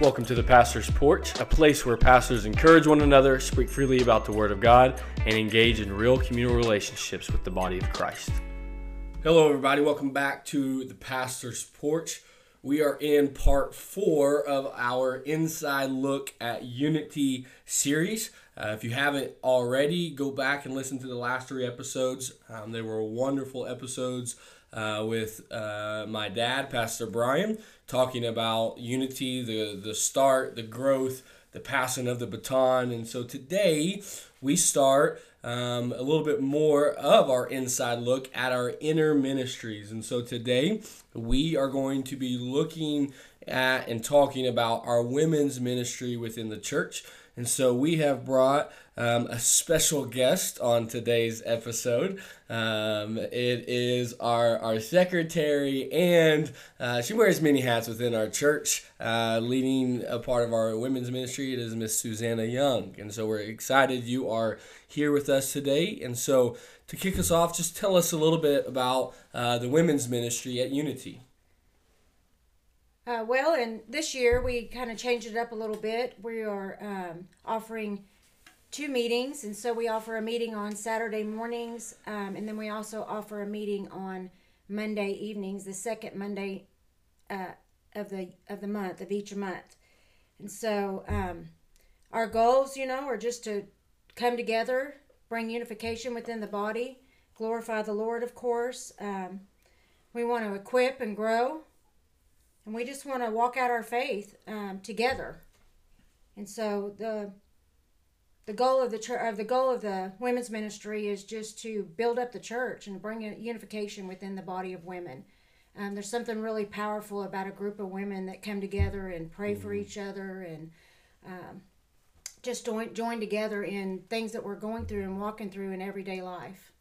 Welcome to the Pastor's Porch, a place where pastors encourage one another, speak freely about the Word of God, and engage in real communal relationships with the body of Christ. Hello, everybody. Welcome back to the Pastor's Porch. We are in part four of our inside look at Unity series. Uh, if you haven't already, go back and listen to the last three episodes. Um, they were wonderful episodes uh, with uh, my dad, Pastor Brian, talking about unity, the, the start, the growth, the passing of the baton. And so today we start um, a little bit more of our inside look at our inner ministries. And so today we are going to be looking at and talking about our women's ministry within the church. And so we have brought um, a special guest on today's episode. Um, it is our, our secretary, and uh, she wears many hats within our church, uh, leading a part of our women's ministry. It is Miss Susanna Young. And so we're excited you are here with us today. And so to kick us off, just tell us a little bit about uh, the women's ministry at Unity. Uh, well, and this year we kind of changed it up a little bit. We are um, offering two meetings, and so we offer a meeting on Saturday mornings, um, and then we also offer a meeting on Monday evenings, the second Monday uh, of the of the month of each month. And so um, our goals, you know, are just to come together, bring unification within the body, glorify the Lord, of course. Um, we want to equip and grow and we just want to walk out our faith um, together. And so the the goal of the church, of the goal of the women's ministry is just to build up the church and bring a unification within the body of women. Um, there's something really powerful about a group of women that come together and pray mm-hmm. for each other and um, just join join together in things that we're going through and walking through in everyday life.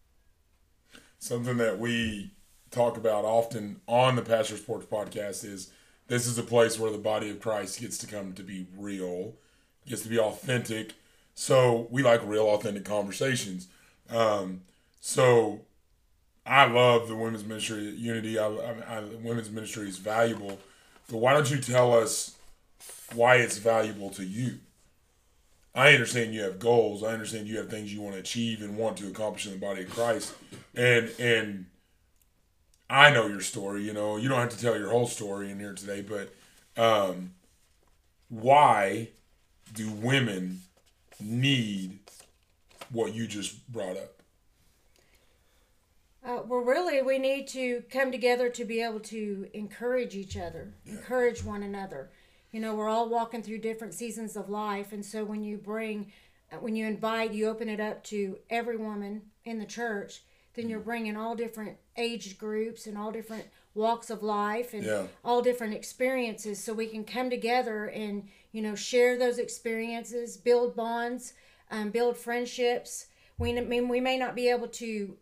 Something that we talk about often on the Pastor's Porch podcast is this is a place where the body of Christ gets to come to be real, gets to be authentic. So we like real, authentic conversations. Um, so I love the women's ministry Unity. I, I, I, women's ministry is valuable. But why don't you tell us why it's valuable to you? I understand you have goals. I understand you have things you want to achieve and want to accomplish in the body of Christ. And and I know your story. You know, you don't have to tell your whole story in here today, but um, why do women need what you just brought up? Uh, well, really, we need to come together to be able to encourage each other, yeah. encourage one another. You know, we're all walking through different seasons of life, and so when you bring, uh, when you invite, you open it up to every woman in the church then you're bringing all different age groups and all different walks of life and yeah. all different experiences so we can come together and you know share those experiences build bonds um, build friendships we I mean we may not be able to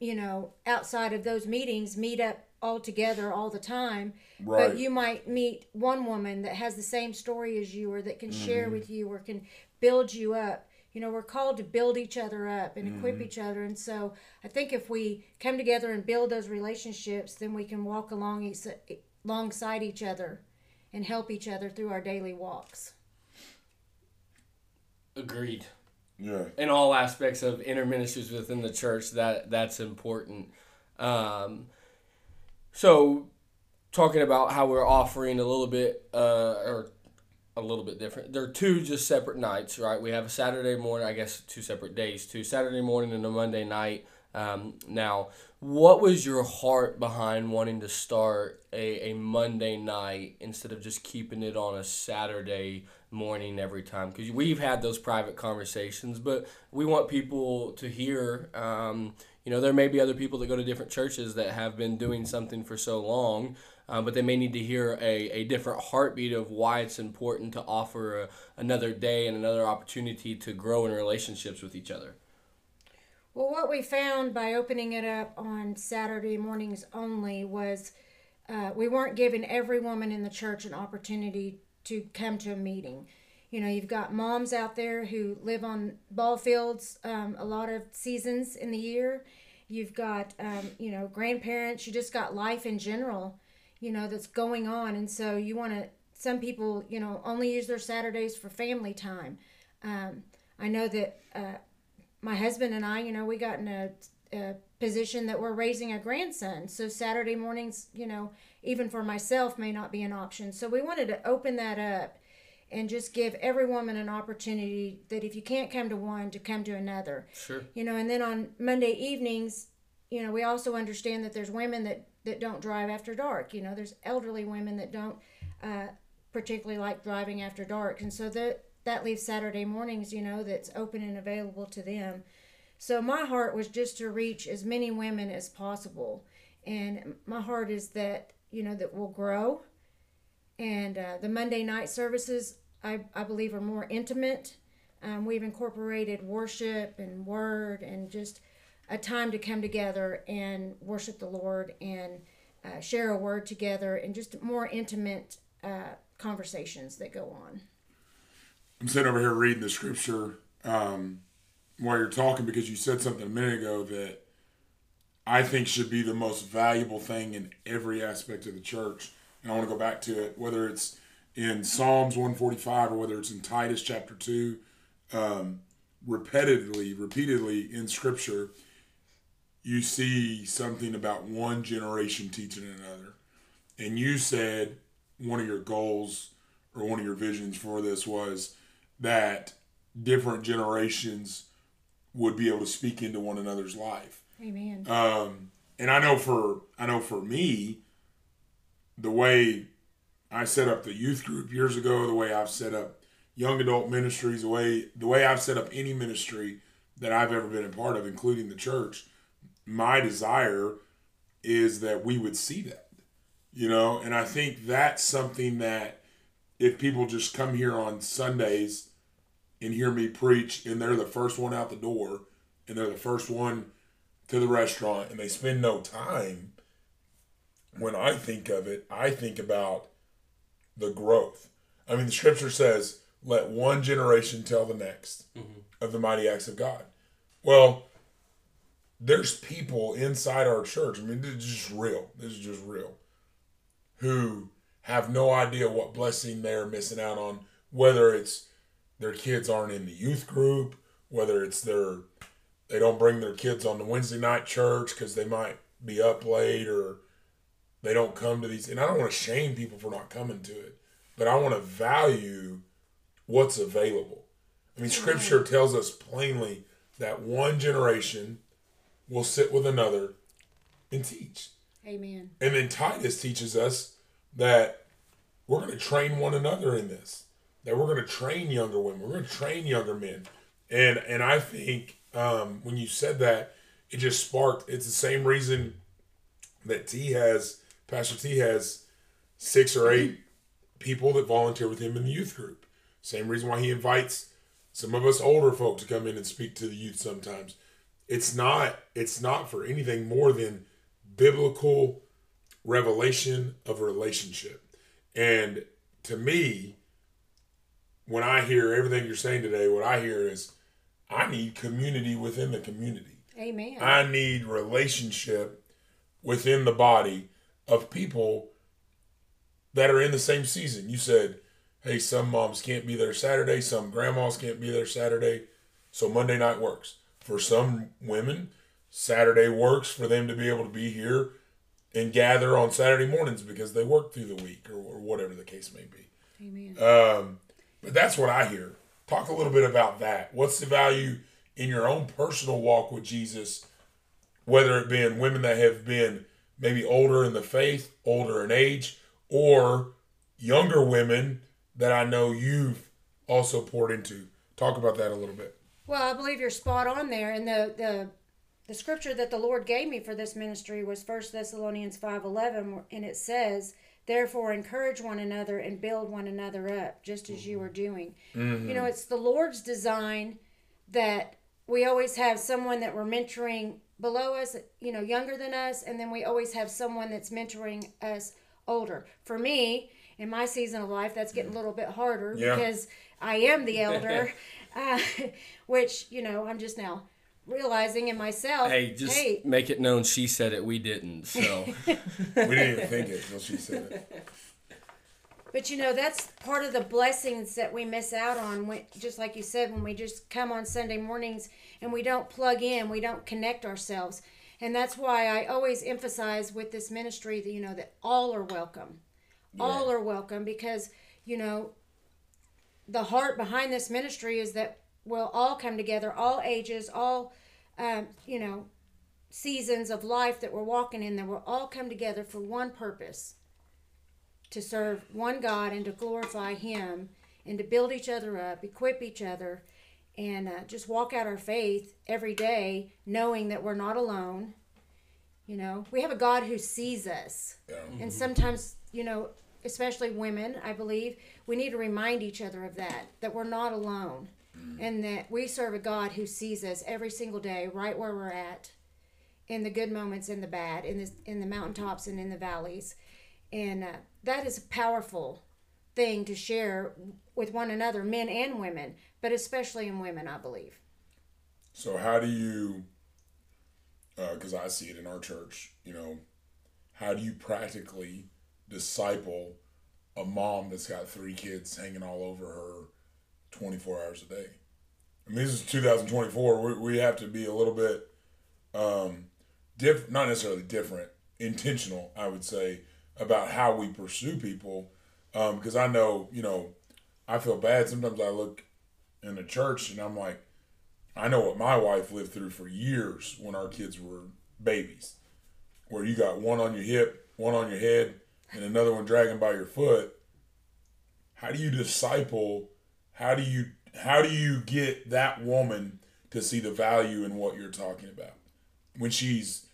you know outside of those meetings meet up all together all the time right. but you might meet one woman that has the same story as you or that can mm-hmm. share with you or can build you up you know we're called to build each other up and equip mm-hmm. each other. And so i think if we come together and build those relationships then we can walk along each, alongside each other and help each other through our daily walks. Agreed. Yeah. In all aspects of inner ministries within the church that that's important. Um, so talking about how we're offering a little bit uh, or a little bit different. They're two just separate nights, right? We have a Saturday morning, I guess two separate days, two Saturday morning and a Monday night. Um, now, what was your heart behind wanting to start a, a Monday night instead of just keeping it on a Saturday morning every time? Because we've had those private conversations, but we want people to hear. Um, you know, there may be other people that go to different churches that have been doing something for so long uh, but they may need to hear a, a different heartbeat of why it's important to offer a, another day and another opportunity to grow in relationships with each other. Well, what we found by opening it up on Saturday mornings only was uh, we weren't giving every woman in the church an opportunity to come to a meeting. You know, you've got moms out there who live on ball fields um, a lot of seasons in the year. You've got, um, you know, grandparents. You just got life in general you know that's going on and so you want to some people, you know, only use their Saturdays for family time. Um, I know that uh, my husband and I, you know, we got in a, a position that we're raising a grandson. So Saturday mornings, you know, even for myself, may not be an option. So we wanted to open that up and just give every woman an opportunity that if you can't come to one, to come to another. Sure. You know, and then on Monday evenings, you know, we also understand that there's women that that don't drive after dark. You know, there's elderly women that don't uh, particularly like driving after dark, and so that that leaves Saturday mornings. You know, that's open and available to them. So my heart was just to reach as many women as possible, and my heart is that you know that we'll grow. And uh, the Monday night services, I, I believe, are more intimate. Um, we've incorporated worship and word and just a time to come together and worship the Lord and uh, share a word together and just more intimate uh, conversations that go on. I'm sitting over here reading the scripture um, while you're talking because you said something a minute ago that I think should be the most valuable thing in every aspect of the church. And I want to go back to it, whether it's in Psalms 145 or whether it's in Titus chapter 2, um, repetitively, repeatedly in scripture, you see something about one generation teaching another. And you said one of your goals or one of your visions for this was that different generations would be able to speak into one another's life. Amen. Um, and I know for I know for me, the way I set up the youth group years ago, the way I've set up young adult ministries, the way the way I've set up any ministry that I've ever been a part of, including the church, my desire is that we would see that. You know, and I think that's something that if people just come here on Sundays and hear me preach and they're the first one out the door and they're the first one to the restaurant and they spend no time, when I think of it, I think about the growth. I mean, the scripture says, let one generation tell the next mm-hmm. of the mighty acts of God. Well, there's people inside our church. I mean, this is just real. This is just real. Who have no idea what blessing they're missing out on, whether it's their kids aren't in the youth group, whether it's their they don't bring their kids on the Wednesday night church because they might be up late or they don't come to these. And I don't want to shame people for not coming to it, but I want to value what's available. I mean, Scripture tells us plainly that one generation will sit with another and teach. Amen. And then Titus teaches us that we're going to train one another in this. That we're going to train younger women. We're going to train younger men. And and I think um, when you said that, it just sparked. It's the same reason that T has Pastor T has six or eight people that volunteer with him in the youth group. Same reason why he invites some of us older folk to come in and speak to the youth sometimes. It's not it's not for anything more than biblical revelation of a relationship. And to me, when I hear everything you're saying today, what I hear is I need community within the community. Amen. I need relationship within the body of people that are in the same season. You said, hey, some moms can't be there Saturday, some grandmas can't be there Saturday, so Monday night works. For some women, Saturday works for them to be able to be here and gather on Saturday mornings because they work through the week or, or whatever the case may be. Amen. Um, but that's what I hear. Talk a little bit about that. What's the value in your own personal walk with Jesus, whether it be in women that have been maybe older in the faith, older in age, or younger women that I know you've also poured into? Talk about that a little bit. Well, I believe you're spot on there. And the the the scripture that the Lord gave me for this ministry was First Thessalonians five eleven, and it says, "Therefore, encourage one another and build one another up, just as you mm-hmm. are doing." Mm-hmm. You know, it's the Lord's design that we always have someone that we're mentoring below us, you know, younger than us, and then we always have someone that's mentoring us older. For me, in my season of life, that's getting a little bit harder Yeah. because I am the elder, uh, which you know I'm just now realizing in myself. Hey, just hey, make it known she said it. We didn't. So We didn't even think it until she said it. But you know, that's part of the blessings that we miss out on. When, just like you said, when we just come on Sunday mornings and we don't plug in, we don't connect ourselves. And that's why I always emphasize with this ministry that, you know, that all are welcome. Yeah. All are welcome because, you know, the heart behind this ministry is that we'll all come together, all ages, all, um, you know, seasons of life that we're walking in, that we'll all come together for one purpose to serve one God and to glorify Him and to build each other up, equip each other, and uh, just walk out our faith every day, knowing that we're not alone. You know, we have a God who sees us. Yeah. And sometimes, you know, especially women, I believe, we need to remind each other of that, that we're not alone. Mm. And that we serve a God who sees us every single day, right where we're at, in the good moments and the bad, in the in the mountaintops and in the valleys, and uh, that is a powerful thing to share with one another, men and women, but especially in women, I believe. So, how do you, because uh, I see it in our church, you know, how do you practically disciple a mom that's got three kids hanging all over her 24 hours a day? I mean, this is 2024. We, we have to be a little bit, um, diff- not necessarily different, intentional, I would say, about how we pursue people. Because um, I know, you know, I feel bad. Sometimes I look in the church and I'm like, I know what my wife lived through for years when our kids were babies, where you got one on your hip, one on your head, and another one dragging by your foot. How do you disciple? How do you how do you get that woman to see the value in what you're talking about when she's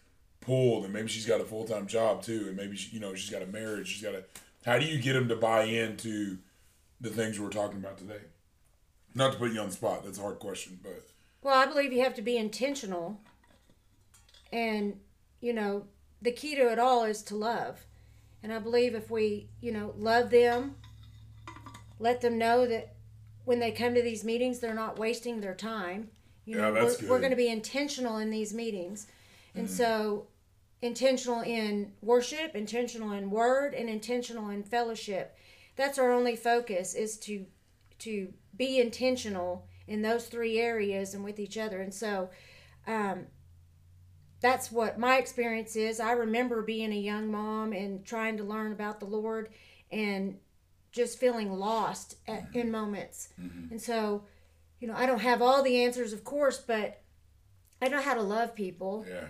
pulled and maybe she's got a full-time job too and maybe she, you know she's got a marriage she's got a how do you get them to buy into the things we're talking about today? Not to put you on the spot that's a hard question but. Well i believe you have to be intentional and you know the key to it all is to love. And i believe if we you know love them let them know that when they come to these meetings they're not wasting their time. You know that's we're, good. we're going to be intentional in these meetings. And mm-hmm. so intentional in worship, intentional in word, and intentional in fellowship. That's our only focus is to to be intentional in those three areas and with each other. And so um, that's what my experience is. I remember being a young mom and trying to learn about the Lord and just feeling lost at, in moments. Mm-hmm. And so, you know, I don't have all the answers, of course, but I know how to love people. Yeah.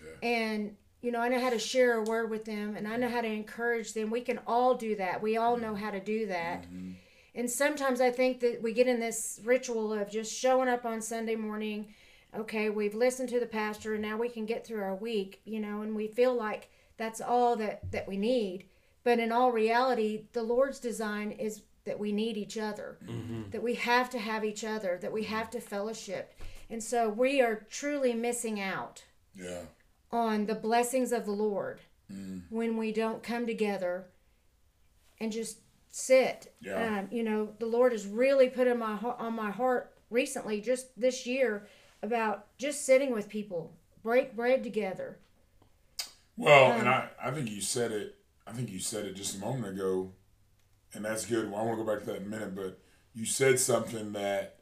yeah. And you know, I know how to share a word with them and I know how to encourage them. We can all do that. We all know how to do that. Mm-hmm. And sometimes I think that we get in this ritual of just showing up on Sunday morning. Okay, we've listened to the pastor and now we can get through our week, you know, and we feel like that's all that, that we need. But in all reality, the Lord's design is that we need each other, mm-hmm. that we have to have each other, that we have to fellowship. And so we are truly missing out. Yeah on the blessings of the Lord mm. when we don't come together and just sit. Yeah. Um, you know, the Lord has really put in my on my heart recently, just this year, about just sitting with people, break bread together. Well, um, and I, I think you said it. I think you said it just a moment ago, and that's good. Well, I want to go back to that in a minute, but you said something that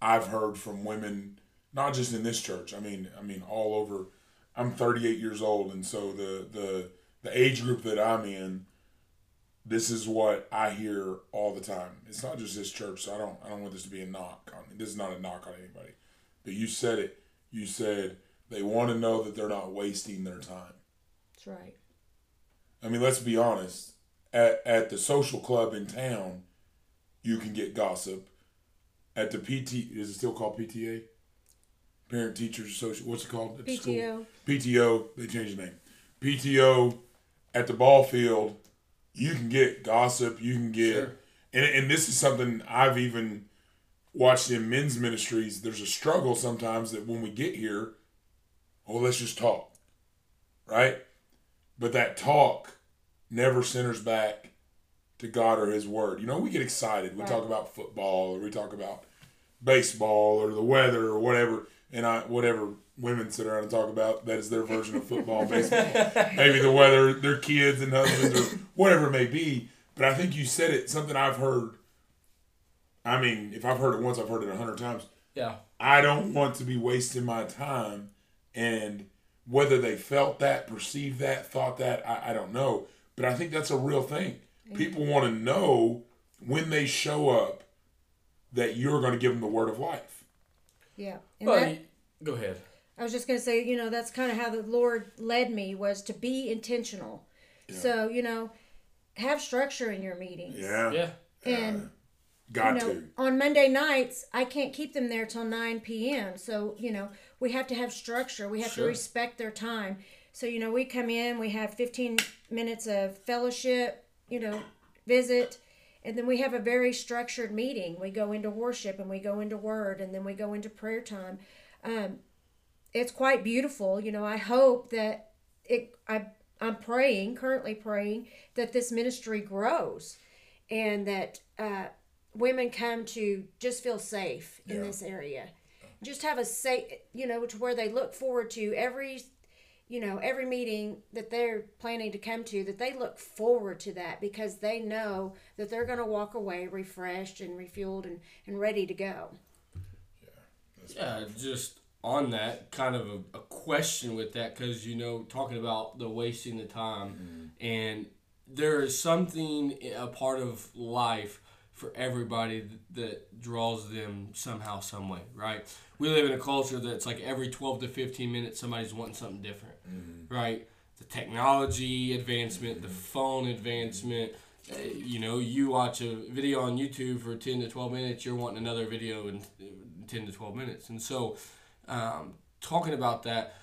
I've heard from women, not just in this church. I mean, I mean all over I'm 38 years old, and so the the the age group that I'm in, this is what I hear all the time. It's not just this church. So I don't I don't want this to be a knock on. This is not a knock on anybody, but you said it. You said they want to know that they're not wasting their time. That's right. I mean, let's be honest. At at the social club in town, you can get gossip. At the PT, is it still called PTA? Parent Teachers Association. What's it called? At PTO. School? PTO. They changed the name. PTO at the ball field. You can get gossip. You can get, sure. and and this is something I've even watched in men's ministries. There's a struggle sometimes that when we get here, oh, let's just talk, right? But that talk never centers back to God or His Word. You know, we get excited. We right. talk about football or we talk about baseball or the weather or whatever and I whatever women sit around and talk about that is their version of football, baseball, maybe the weather, their kids and husbands or whatever it may be. But I think you said it something I've heard. I mean, if I've heard it once, I've heard it a hundred times. Yeah. I don't want to be wasting my time. And whether they felt that, perceived that, thought that, I, I don't know. But I think that's a real thing. People want to know when they show up that you're going to give them the word of life. Yeah. And Well, that- y- go ahead. I was just going to say, you know, that's kind of how the Lord led me was to be intentional. So, you know, have structure in your meetings. Yeah. Yeah. And Got you know, to. on Monday nights, I can't keep them there till 9 p.m. So, you know, we have to have structure. We have Sure. to respect their time. So, you know, we come in, we have 15 minutes of fellowship, you know, visit, and then we have a very structured meeting. We go into worship and we go into word and then we go into prayer time. Um, it's quite beautiful. You know, I hope that it, I, I'm praying, currently praying, that this ministry grows and that uh, women come to just feel safe in Yeah. this area. Just have a safe, you know, to where they look forward to every, you know, every meeting that they're planning to come to, that they look forward to that because they know that they're going to walk away refreshed and refueled and, and ready to go. Yeah, just on that, kind of a, a question with that, because, you know, talking about the wasting the time, mm-hmm. and there is something, eh, a part of life for everybody that draws them somehow, some way, right? We live in a culture that's like every 12 to 15 minutes, somebody's wanting something different, right? The technology advancement, the phone advancement, uh, you know, you watch a video on YouTube for 10 to 12 minutes, you're wanting another video in uh, 10 to 12 minutes. And so, um, talking about that,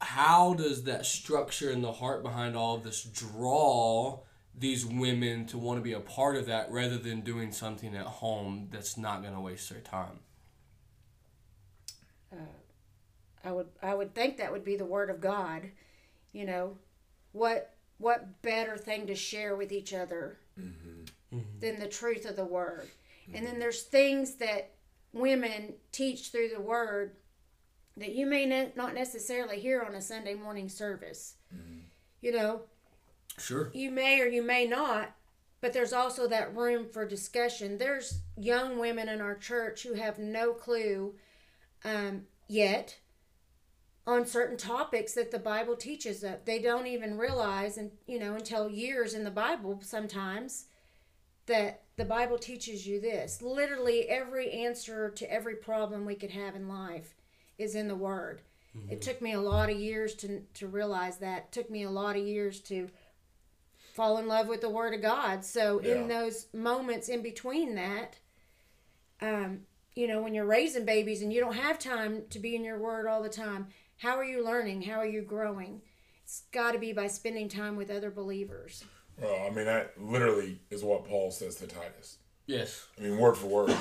how does that structure and the heart behind all of this draw these women to want to be a part of that rather than doing something at home that's not going to waste their time? Uh, I would I would think that would be the word of God. You know, what what better thing to share with each other mm-hmm. Mm-hmm. than the truth of the word? And then mm-hmm. there's things that women teach through the word that you may ne- not necessarily hear on a Sunday morning service. You know, Sure. you may or you may not, but there's also that room for discussion. There's young women in our church who have no clue um, yet on certain topics that the Bible teaches that they don't even realize, and you know, until years in the Bible sometimes that the Bible teaches you this. Literally, every answer to every problem we could have in life is in the Word. It took me a lot of years to to realize that. It took me a lot of years to fall in love with the Word of God. So in those moments in between that, um, you know, when you're raising babies and you don't have time to be in your Word all the time, how are you learning? How are you growing? It's got to be by spending time with other believers. Well, I mean, that literally is what Paul says to Titus. Yes. I mean, word for word.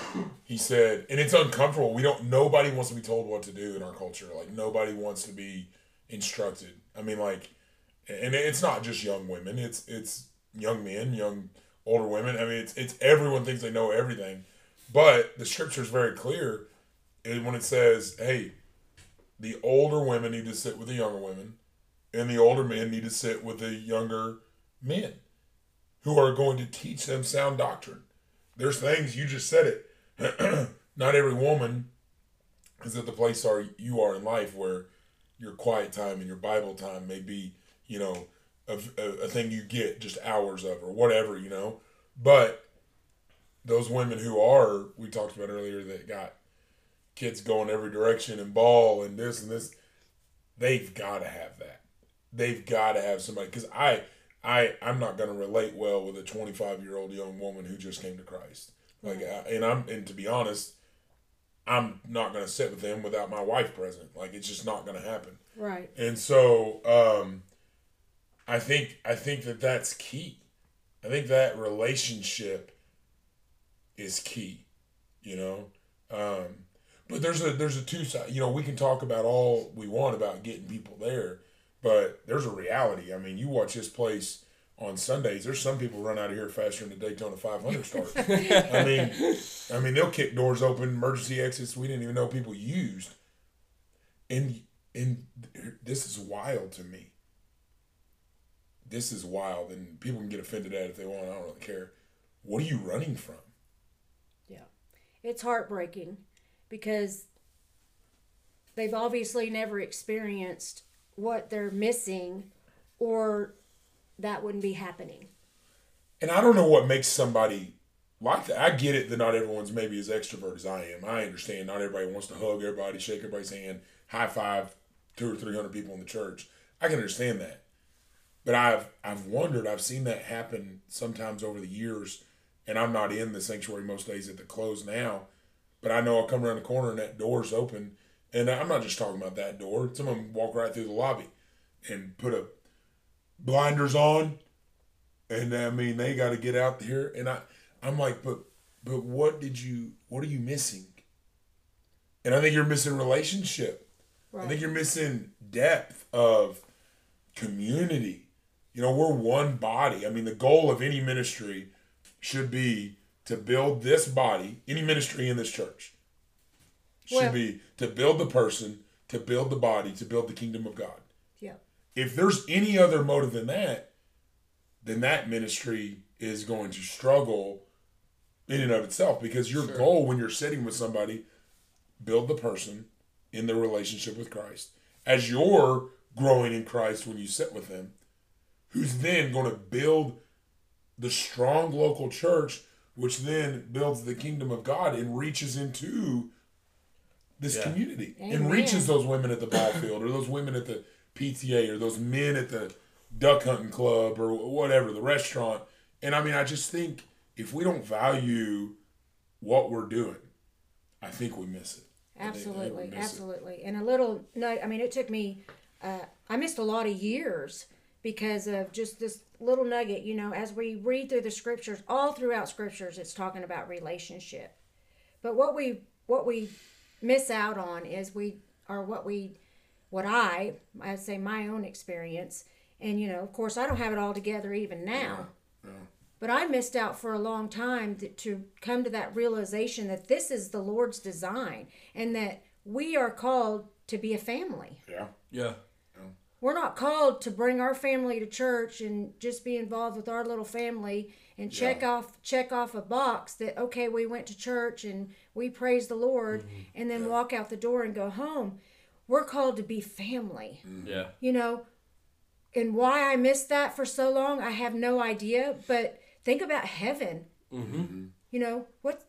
He said, and it's uncomfortable. We don't, nobody wants to be told what to do in our culture. Like, nobody wants to be instructed. I mean, like, and it's not just young women, it's, it's young men, young, older women. I mean, it's, it's everyone thinks they know everything. But the scripture is very clear when it says, hey, the older women need to sit with the younger women, and the older men need to sit with the younger men who are going to teach them sound doctrine. There's things you just said it. Not every woman is at the place are you are in life where your quiet time and your Bible time may be, you know, a, a, a thing you get just hours of or whatever, you know. But those women who are, we talked about earlier, that got kids going every direction and ball and this and this, they've got to have that. They've got to have somebody because I, I, I'm not going to relate well with a 25 year old young woman who just came to Christ. Like, I, and I'm, and to be honest, I'm not going to sit with them without my wife present. Like, it's just not going to happen. Right. And so, um, I think, I think that that's key. I think that relationship is key, you know. Um, but there's a there's a two side. You know, we can talk about all we want about getting people there, but there's a reality. I mean, you watch this place on Sundays. There's some people run out of here faster than the Daytona 500 starts. I mean, I mean they'll kick doors open, emergency exits we didn't even know people used, and and this is wild to me. This is wild, and people can get offended at it if they want. I don't really care. What are you running from? Yeah. It's heartbreaking because they've obviously never experienced what they're missing or that wouldn't be happening. And I don't know what makes somebody like that. I get it that not everyone's maybe as extrovert as I am. I understand not everybody wants to hug everybody, shake everybody's hand, high five two or three hundred people in the church. I can understand that. But I've I've wondered, I've seen that happen sometimes over the years, and I'm not in the sanctuary most days at the close now. But I know I'll come around the corner and that door's open. And I'm not just talking about that door. Some of them walk right through the lobby and put a blinders on. And I mean, they got to get out here. And I, I'm like, but, but what did you, what are you missing? And I think you're missing relationship. Right. I think you're missing depth of community. You know, we're one body. I mean, the goal of any ministry should be to build this body, any ministry in this church should Well- be to build the person, to build the body, to build the kingdom of God. Yeah. If there's any other motive than that, then that ministry is going to struggle in and of itself because your goal when you're sitting with somebody, build the person in their relationship with Christ. As you're growing in Christ when you sit with them, who's then going to build the strong local church, which then builds the kingdom of God and reaches into this Yeah. community and reaches those women at the ball field or those women at the PTA or those men at the duck hunting club or whatever, the restaurant. And I mean, I just think if we don't value what we're doing, I think we miss it. I think- I think we Absolutely, it. absolutely. And a little no, I mean, it took me. Uh, I missed a lot of years because of just this little nugget. You know, as we read through the scriptures, all throughout scriptures, it's talking about relationship. But what we what we miss out on is we or what we what I I'd say my own experience. And you know, of course, I don't have it all together even now. But I missed out for a long time to, to come to that realization that this is the Lord's design and that we are called to be a family. Yeah. Yeah. We're not called to bring our family to church and just be involved with our little family and check Yeah. off check off a box that okay we went to church and we praise the Lord mm-hmm. and then walk out the door and go home. We're called to be family. Mm-hmm. Yeah. you know and why i missed that for so long i have no idea but think about heaven. Mm-hmm. You know what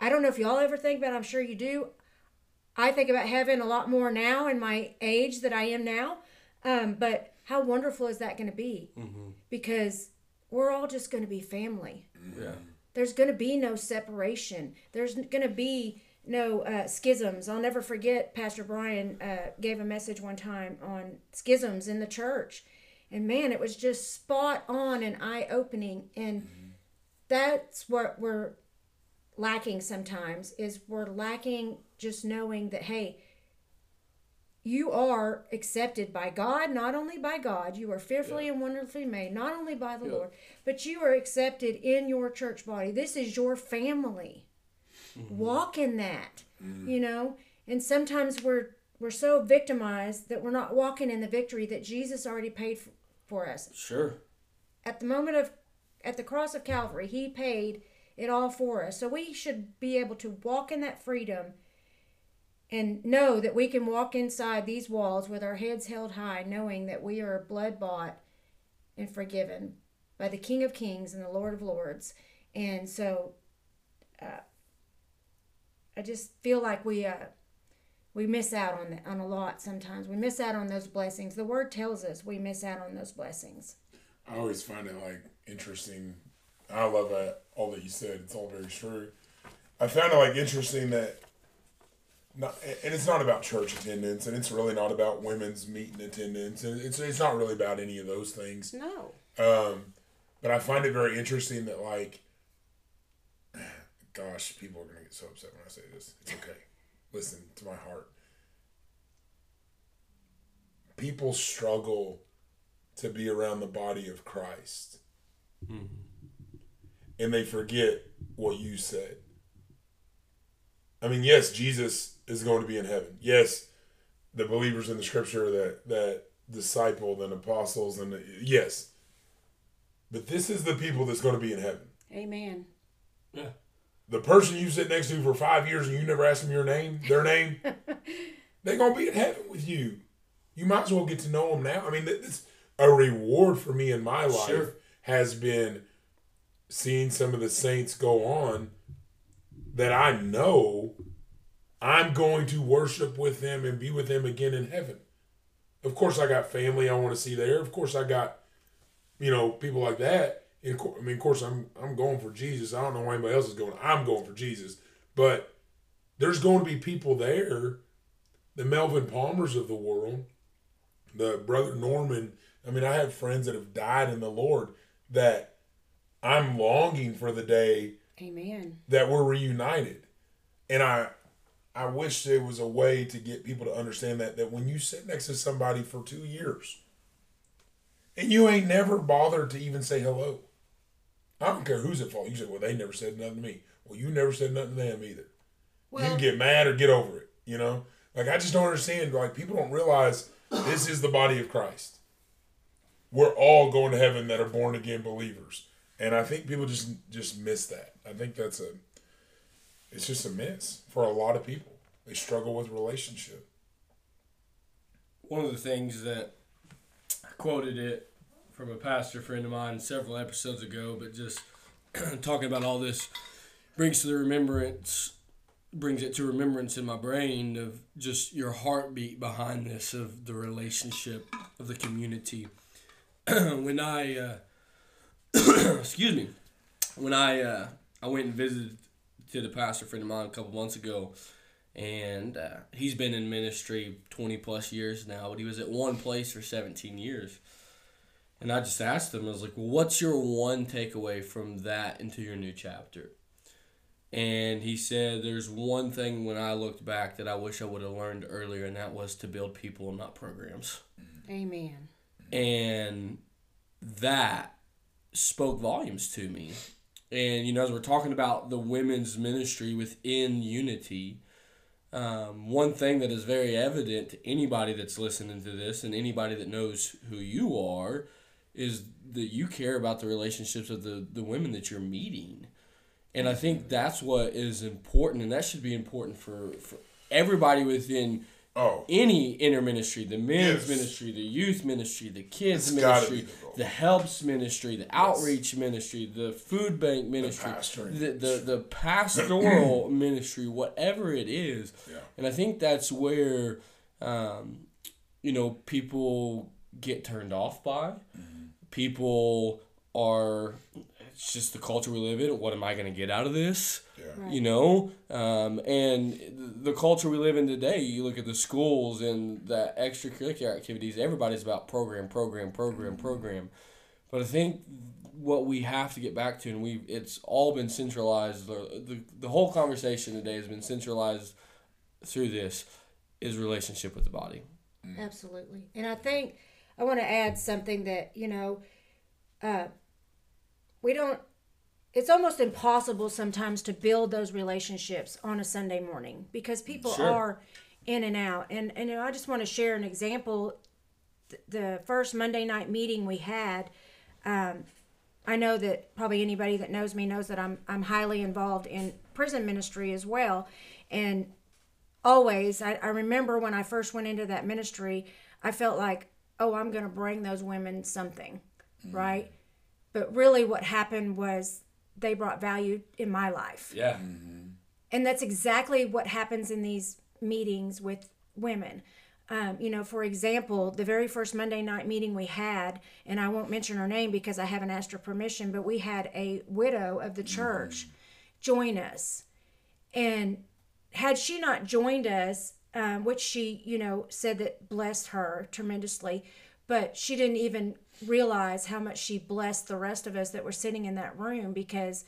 i don't know if y'all ever think about i'm sure you do. I think about heaven a lot more now in my age that i am now um, but how wonderful is that going to be because we're all just going to be family Yeah. there's going to be no separation. There's going to be no uh, schisms. I'll never forget Pastor Brian uh, gave a message one time on schisms in the church. And man, it was just spot on and eye opening. And that's what we're lacking sometimes is we're lacking just knowing that, hey, you are accepted by God, not only by God, you are fearfully and wonderfully made, not only by the Lord, but you are accepted in your church body. This is your family. Mm-hmm. Walk in that, mm. you know. And sometimes we're we're so victimized that we're not walking in the victory that Jesus already paid for, for us. Sure. At the moment of at the cross of Calvary, he paid it all for us. So we should be able to walk in that freedom and know that we can walk inside these walls with our heads held high, knowing that we are blood bought and forgiven by the King of Kings and the Lord of Lords. And so, uh, I just feel like we uh, we miss out on on a lot sometimes. We miss out on those blessings. The Word tells us we miss out on those blessings. I always find it like interesting. I love that all that you said. It's all very true. I found it like interesting that, not, and it's not about church attendance, and it's really not about women's meeting attendance, and it's it's not really about any of those things. No. Um, but I find it very interesting that like, gosh, people are gonna get so upset when I say this. It's okay. Listen to my heart. People struggle to be around the body of Christ, and they forget what you said. I mean, yes, Jesus is going to be in heaven. Yes, the believers in the Scripture that that discipled and apostles and yes, But this is the people that's going to be in heaven. Amen. Yeah. The person you sit next to for five years and you never ask them your name, their name, they're going to be in heaven with you. You might as well get to know them now. I mean, it's a reward for me in my life Sure. has been seeing some of the saints go on that I know I'm going to worship with them and be with them again in heaven. Of course, I got family I want to see there. Of course, I got you know people like that. And I mean, of course, I'm I'm going for Jesus. I don't know why anybody else is going. I'm going for Jesus, but there's going to be people there, the Melvin Palmers of the world, the brother Norman. I mean, I have friends that have died in the Lord that I'm longing for the day Amen. that we're reunited. And I I wish there was a way to get people to understand that that when you sit next to somebody for 2 years and you ain't never bothered to even say hello. I don't care who's at fault. You say, "Well, they never said nothing to me." Well, you never said nothing to them either. you can get mad or get over it, you know? Like I just don't understand like people don't realize this is the body of Christ. We're all going to heaven that are born again believers. And I think people just just miss that. I think that's a it's just a mess for a lot of people. They struggle with relationship. one of the things that I quoted it from a pastor friend of mine several episodes ago, but just talking about all this brings to the remembrance brings it to remembrance in my brain of just your heartbeat behind this of the relationship of the community. when I uh, excuse me, when I uh, I went and visited to the pastor friend of mine a couple months ago, and uh, he's been in ministry 20 plus years now but he was at one place for 17 years and i just asked him i was like well what's your one takeaway from that into your new chapter and he said there's one thing when i looked back that i wish i would have learned earlier and that was to build people not programs Amen. and that spoke volumes to me. And you know, as we're talking about the women's ministry within Unity, um, one thing that is very evident to anybody that's listening to this and anybody that knows who you are is that you care about the relationships of the, the women that you're meeting. And I think that's what is important, and that should be important for, for everybody within Oh, any inner ministry the men's Yes. ministry the youth ministry the kids It's ministry the the helps ministry the outreach ministry the food bank ministry pastoring the, the, the pastoral ministry whatever it is. Yeah. and i think that's where um, you know people get turned off by. People are it's just the culture we live in. What am i going to get out of this yeah. you know? Um, and the culture we live in today you look at the schools and the extracurricular activities everybody's about program program program program. But i think what we have to get back to and we it's all been centralized the, the, the whole conversation today has been centralized through this is relationship with the body. Absolutely. And I think I want to add something that, you know, uh, we don't, it's almost impossible sometimes to build those relationships on a Sunday morning because people Sure. are in and out. And, and I just want to share an example. The first Monday night meeting we had, um, I know that probably anybody that knows me knows that I'm, I'm highly involved in prison ministry as well. And always I, I remember when i first went into that ministry i felt like oh i'm going to bring those women something right but really what happened was they brought value in my life. Yeah. And that's exactly what happens in these meetings with women. Um, you know for example the very first monday night meeting we had and i won't mention her name because i haven't asked her permission but we had a widow of the church join us. And had she not joined us um, which she you know said that blessed her tremendously but she didn't even realize how much she blessed the rest of us that were sitting in that room because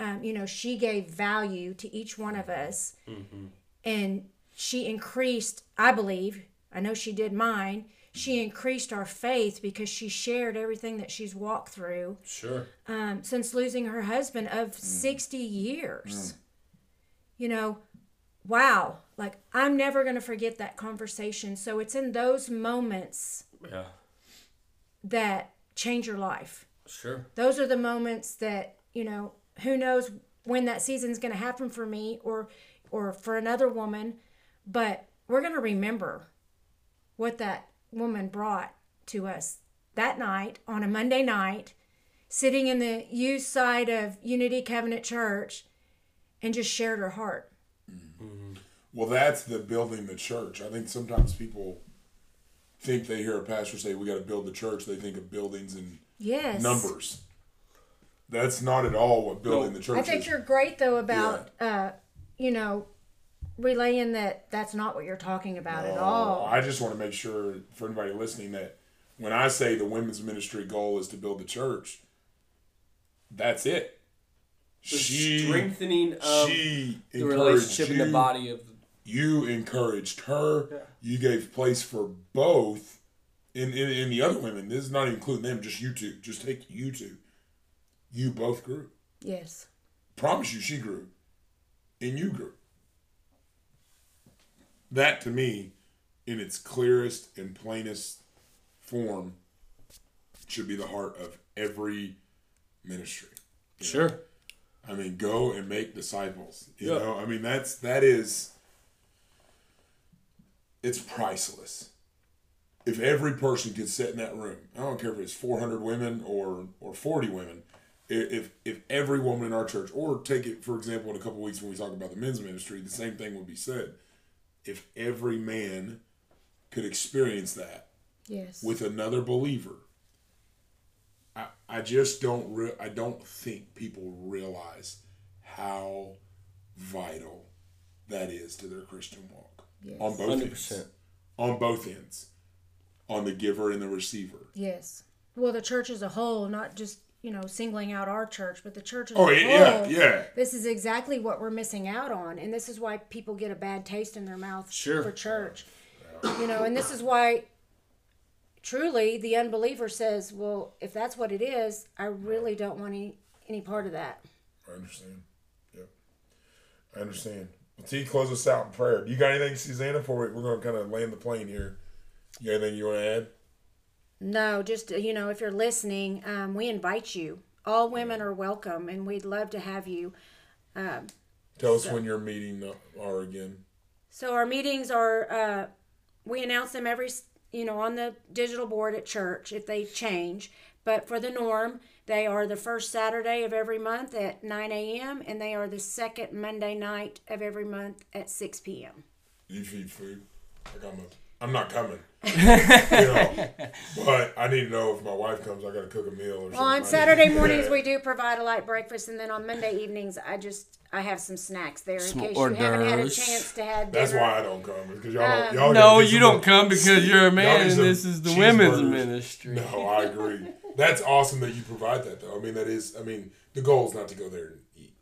um, you know she gave value to each one of mm-hmm. us. Mm-hmm. And she increased i believe i know she did mine she mm-hmm. increased our faith because she shared everything that she's walked through sure. um, since losing her husband of mm. 60 years. Mm. You know, wow. Like, I'm never going to forget that conversation. So it's in those moments yeah that change your life. Sure. Those are the moments that, you know, who knows when that season's going to happen for me or or for another woman, but we're going to remember what that woman brought to us that night on a Monday night, sitting in the youth side of Unity Covenant Church and just shared her heart. Mm-hmm. Well, that's the building the church. I think sometimes people think they hear a pastor say we got to build the church. They think of buildings and Yes. numbers. That's not at all what building No. the church I think is. you're great though about uh, you know, relaying that that's not what you're talking about at Oh, all. I just want to make sure for anybody listening that when I say the women's ministry goal is to build the church, that's it. The She strengthening of she the relationship in the body of you encouraged her. Yeah. You gave place for both. In, in in the other women, this is not including them. Just you two. Just take you two. You both grew. yes. Promise you, she grew, and you grew. That to me, in its clearest and plainest form, should be the heart of every ministry. Sure. I mean, go and make disciples. You Yeah. know, I mean that's that is it's priceless. If every person could sit in that room, I don't care if it's four hundred women or or forty women. If if every woman in our church, or take it for example, in a couple weeks when we talk about the men's ministry, the same thing would be said. If every man could experience that, Yes. with another believer. I, I just don't re- I don't think people realize how vital that is to their Christian walk Yes. on both Hundred ends. On both ends, on the giver and the receiver. yes. Well, the church as a whole, not just, you know, singling out our church, but the church as Oh a yeah, whole. yeah, yeah. This is exactly what we're missing out on, and this is why people get a bad taste in their mouth Sure. for church. You know, and this is why truly the unbeliever says, "Well, if that's what it is, I really don't want any any part of that." I understand. Yep, I understand. T, close us out in prayer. You got anything, Susanna? Before we, we're going to kind of land the plane here. You got anything you want to add? No, just you know, if you're listening, um, we invite you. All women are welcome, and we'd love to have you. Tell us when your meeting are again. So our meetings are, uh, we announce them every, you know, on the digital board at church if they change. But for the norm, they are the first Saturday of every month at 9 a.m. and they are the second Monday night of every month at 6 p.m. You feed food. Like I'm a, I'm not coming. you know, but I need to know if my wife comes. I got to cook a meal or something. I On Saturday mornings, Yeah. we do provide a light breakfast, and then on Monday evenings, I just I have some snacks there in Some case hors you haven't had a chance to have dinner. That's why I don't come because y'all Um, don't. Y'all No, you don't come because you're a man and this is the women's ministry. No, I agree. That's awesome that you provide that though. I mean, that is. I mean, the goal is not to go there and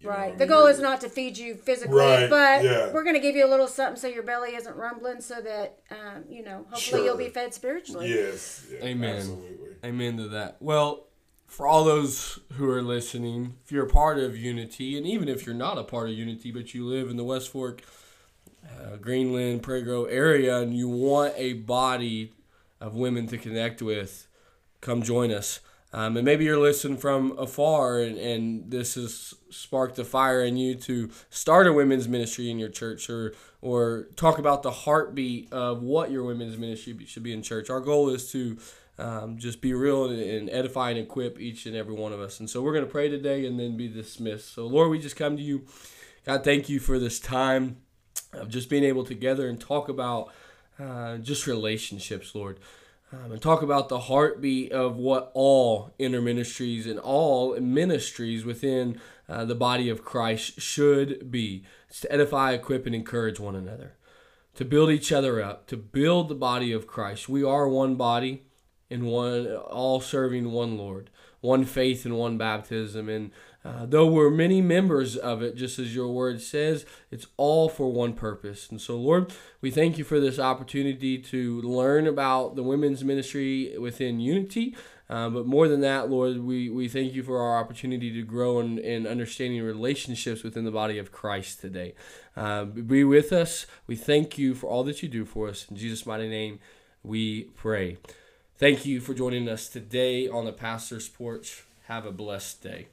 eat. you know, I Right. The goal is not to feed you physically, Right, but yeah. we're going to give you a little something so your belly isn't rumbling, so that um, you know, hopefully you'll be fed spiritually. Yes. yeah, Amen. Absolutely. Amen to that. Well, for all those who are listening, if you're a part of Unity, and even if you're not a part of Unity, but you live in the West Fork, uh, Greenland, Prairie Grove area, and you want a body of women to connect with, come join us. Um, and maybe you're listening from afar, and, and this has sparked a fire in you to start a women's ministry in your church, or or talk about the heartbeat of what your women's ministry should be in church. Our goal is to um, just be real and, and edify and equip each and every one of us. And so we're going to pray today and then be dismissed. So Lord, we just come to you. God, thank you for this time of just being able together and talk about uh, just relationships, Lord. Um, and talk about the heartbeat of what all inner ministries and all ministries within uh, the body of Christ should be. It's to edify, equip, and encourage one another, to build each other up, to build the body of Christ. We are one body and one, all serving one Lord, one faith and one baptism. And uh, though we're many members of it, just as your word says, it's all for one purpose. And so, Lord, we thank you for this opportunity to learn about the women's ministry within Unity. Uh, but more than that, Lord, we, we thank you for our opportunity to grow in, in understanding relationships within the body of Christ today. Uh, be with us. We thank you for all that you do for us. In Jesus' mighty name, we pray. Thank you for joining us today on the Pastor's Porch. Have a blessed day.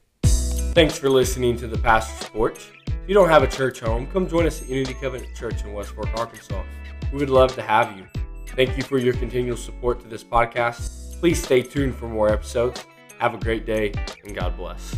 Thanks for listening to the Pastor's Porch. If you don't have a church home, come join us at Unity Covenant Church in West Fork, Arkansas. We would love to have you. Thank you for your continual support to this podcast. Please stay tuned for more episodes. Have a great day and God bless.